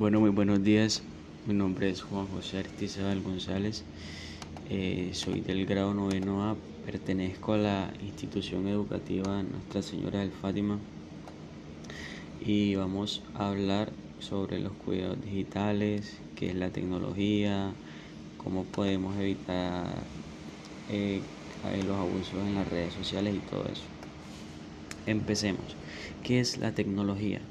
Bueno, muy buenos días. Mi nombre es Juan José Artizabal González. Eh, soy del grado noveno A. Pertenezco a la institución educativa Nuestra Señora del Fátima. Y vamos a hablar sobre los cuidados digitales, qué es la tecnología, cómo podemos evitar eh, los abusos en las redes sociales y todo eso. Empecemos. ¿Qué es la tecnología?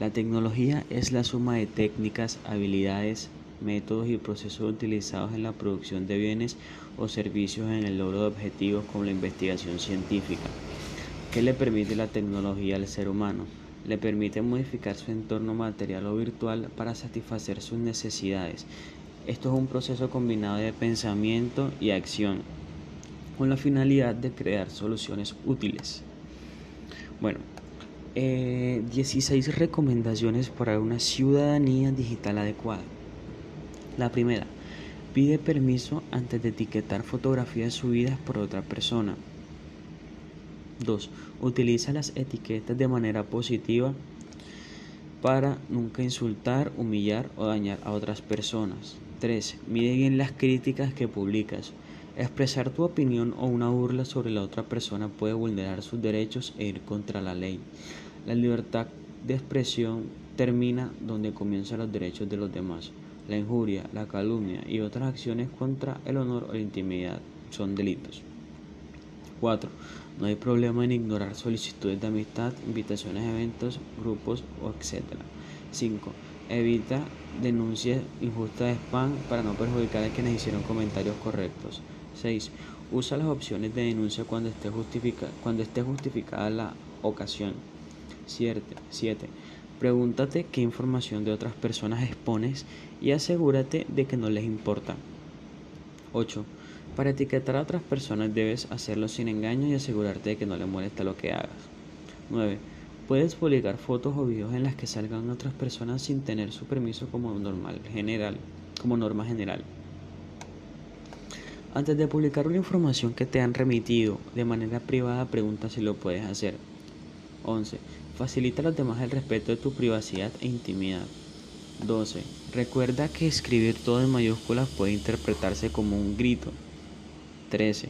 La tecnología es la suma de técnicas, habilidades, métodos y procesos utilizados en la producción de bienes o servicios en el logro de objetivos como la investigación científica. ¿Qué le permite la tecnología al ser humano? Le permite modificar su entorno material o virtual para satisfacer sus necesidades. Esto es un proceso combinado de pensamiento y acción, con la finalidad de crear soluciones útiles. Bueno, 16 eh, recomendaciones para una ciudadanía digital adecuada. La primera, pide permiso antes de etiquetar fotografías subidas por otra persona. 2. Utiliza las etiquetas de manera positiva para nunca insultar, humillar o dañar a otras personas. 3. Mide bien las críticas que publicas. Expresar tu opinión o una burla sobre la otra persona puede vulnerar sus derechos e ir contra la ley. La libertad de expresión termina donde comienzan los derechos de los demás. La injuria, la calumnia y otras acciones contra el honor o la intimidad son delitos. 4. No hay problema en ignorar solicitudes de amistad, invitaciones a eventos, grupos o etc. 5. Evita denuncias injustas de spam para no perjudicar a quienes hicieron comentarios correctos. 6. Usa las opciones de denuncia cuando esté, justificada la ocasión. 7. Pregúntate qué información de otras personas expones y asegúrate de que no les importa. 8. Para etiquetar a otras personas debes hacerlo sin engaño y asegurarte de que no le molesta lo que hagas. 9. Puedes publicar fotos o videos en las que salgan otras personas sin tener su permiso como normal general, como norma general. Antes de publicar una información que te han remitido de manera privada, pregunta si lo puedes hacer. 11. Facilita a los demás el respeto de tu privacidad e intimidad. 12. Recuerda que escribir todo en mayúsculas puede interpretarse como un grito. 13.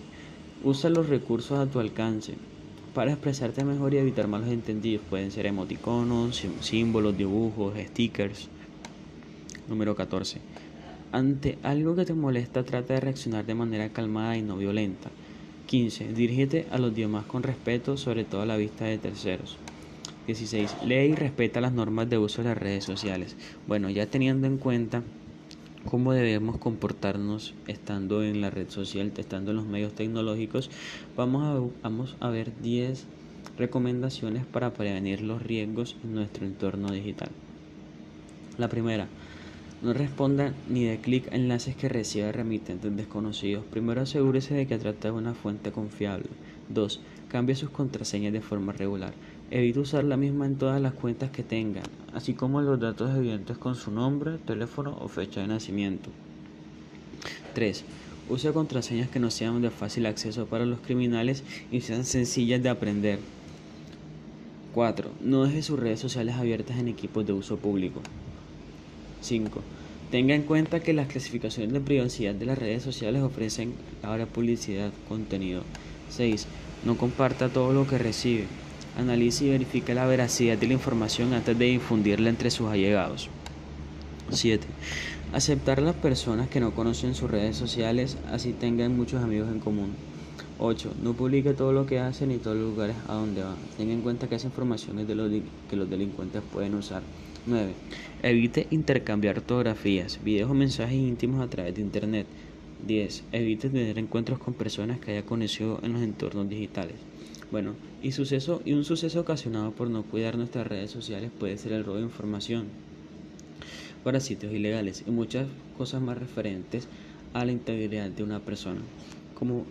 Usa los recursos a tu alcance. Para expresarte mejor y evitar malos entendidos pueden ser emoticonos, símbolos, dibujos, stickers. Número 14. Ante algo que te molesta, trata de reaccionar de manera calmada y no violenta. 15. Dirígete a los demás con respeto, sobre todo a la vista de terceros. 16. Lee y respeta las normas de uso de las redes sociales. Bueno, ya teniendo en cuenta cómo debemos comportarnos estando en la red social, estando en los medios tecnológicos, vamos a, vamos a ver 10 recomendaciones para prevenir los riesgos en nuestro entorno digital. La primera, no responda ni de clic a enlaces que reciba remitentes desconocidos. Primero asegúrese de que trata de una fuente confiable. 2. Cambie sus contraseñas de forma regular. Evite usar la misma en todas las cuentas que tengan, así como los datos evidentes con su nombre, teléfono o fecha de nacimiento. 3. Use contraseñas que no sean de fácil acceso para los criminales y sean sencillas de aprender. 4. No deje sus redes sociales abiertas en equipos de uso público. 5. Tenga en cuenta que las clasificaciones de privacidad de las redes sociales ofrecen ahora publicidad, contenido. 6. No comparta todo lo que recibe. Analice y verifique la veracidad de la información antes de difundirla entre sus allegados. 7. Aceptar a las personas que no conocen sus redes sociales, así tengan muchos amigos en común. 8. No publique todo lo que hacen ni todos los lugares a donde va. Tenga en cuenta que esa información es de lo que los delincuentes pueden usar. 9. Evite intercambiar fotografías, videos o mensajes íntimos a través de Internet. 10. Evite tener encuentros con personas que haya conocido en los entornos digitales. Bueno, y, suceso, y un suceso ocasionado por no cuidar nuestras redes sociales puede ser el robo de información para sitios ilegales y muchas cosas más referentes a la integridad de una persona. Como,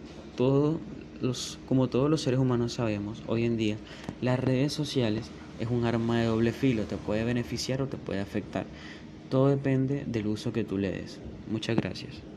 los, como todos los seres humanos sabemos, hoy en día las redes sociales es un arma de doble filo, te puede beneficiar o te puede afectar. Todo depende del uso que tú le des. Muchas gracias.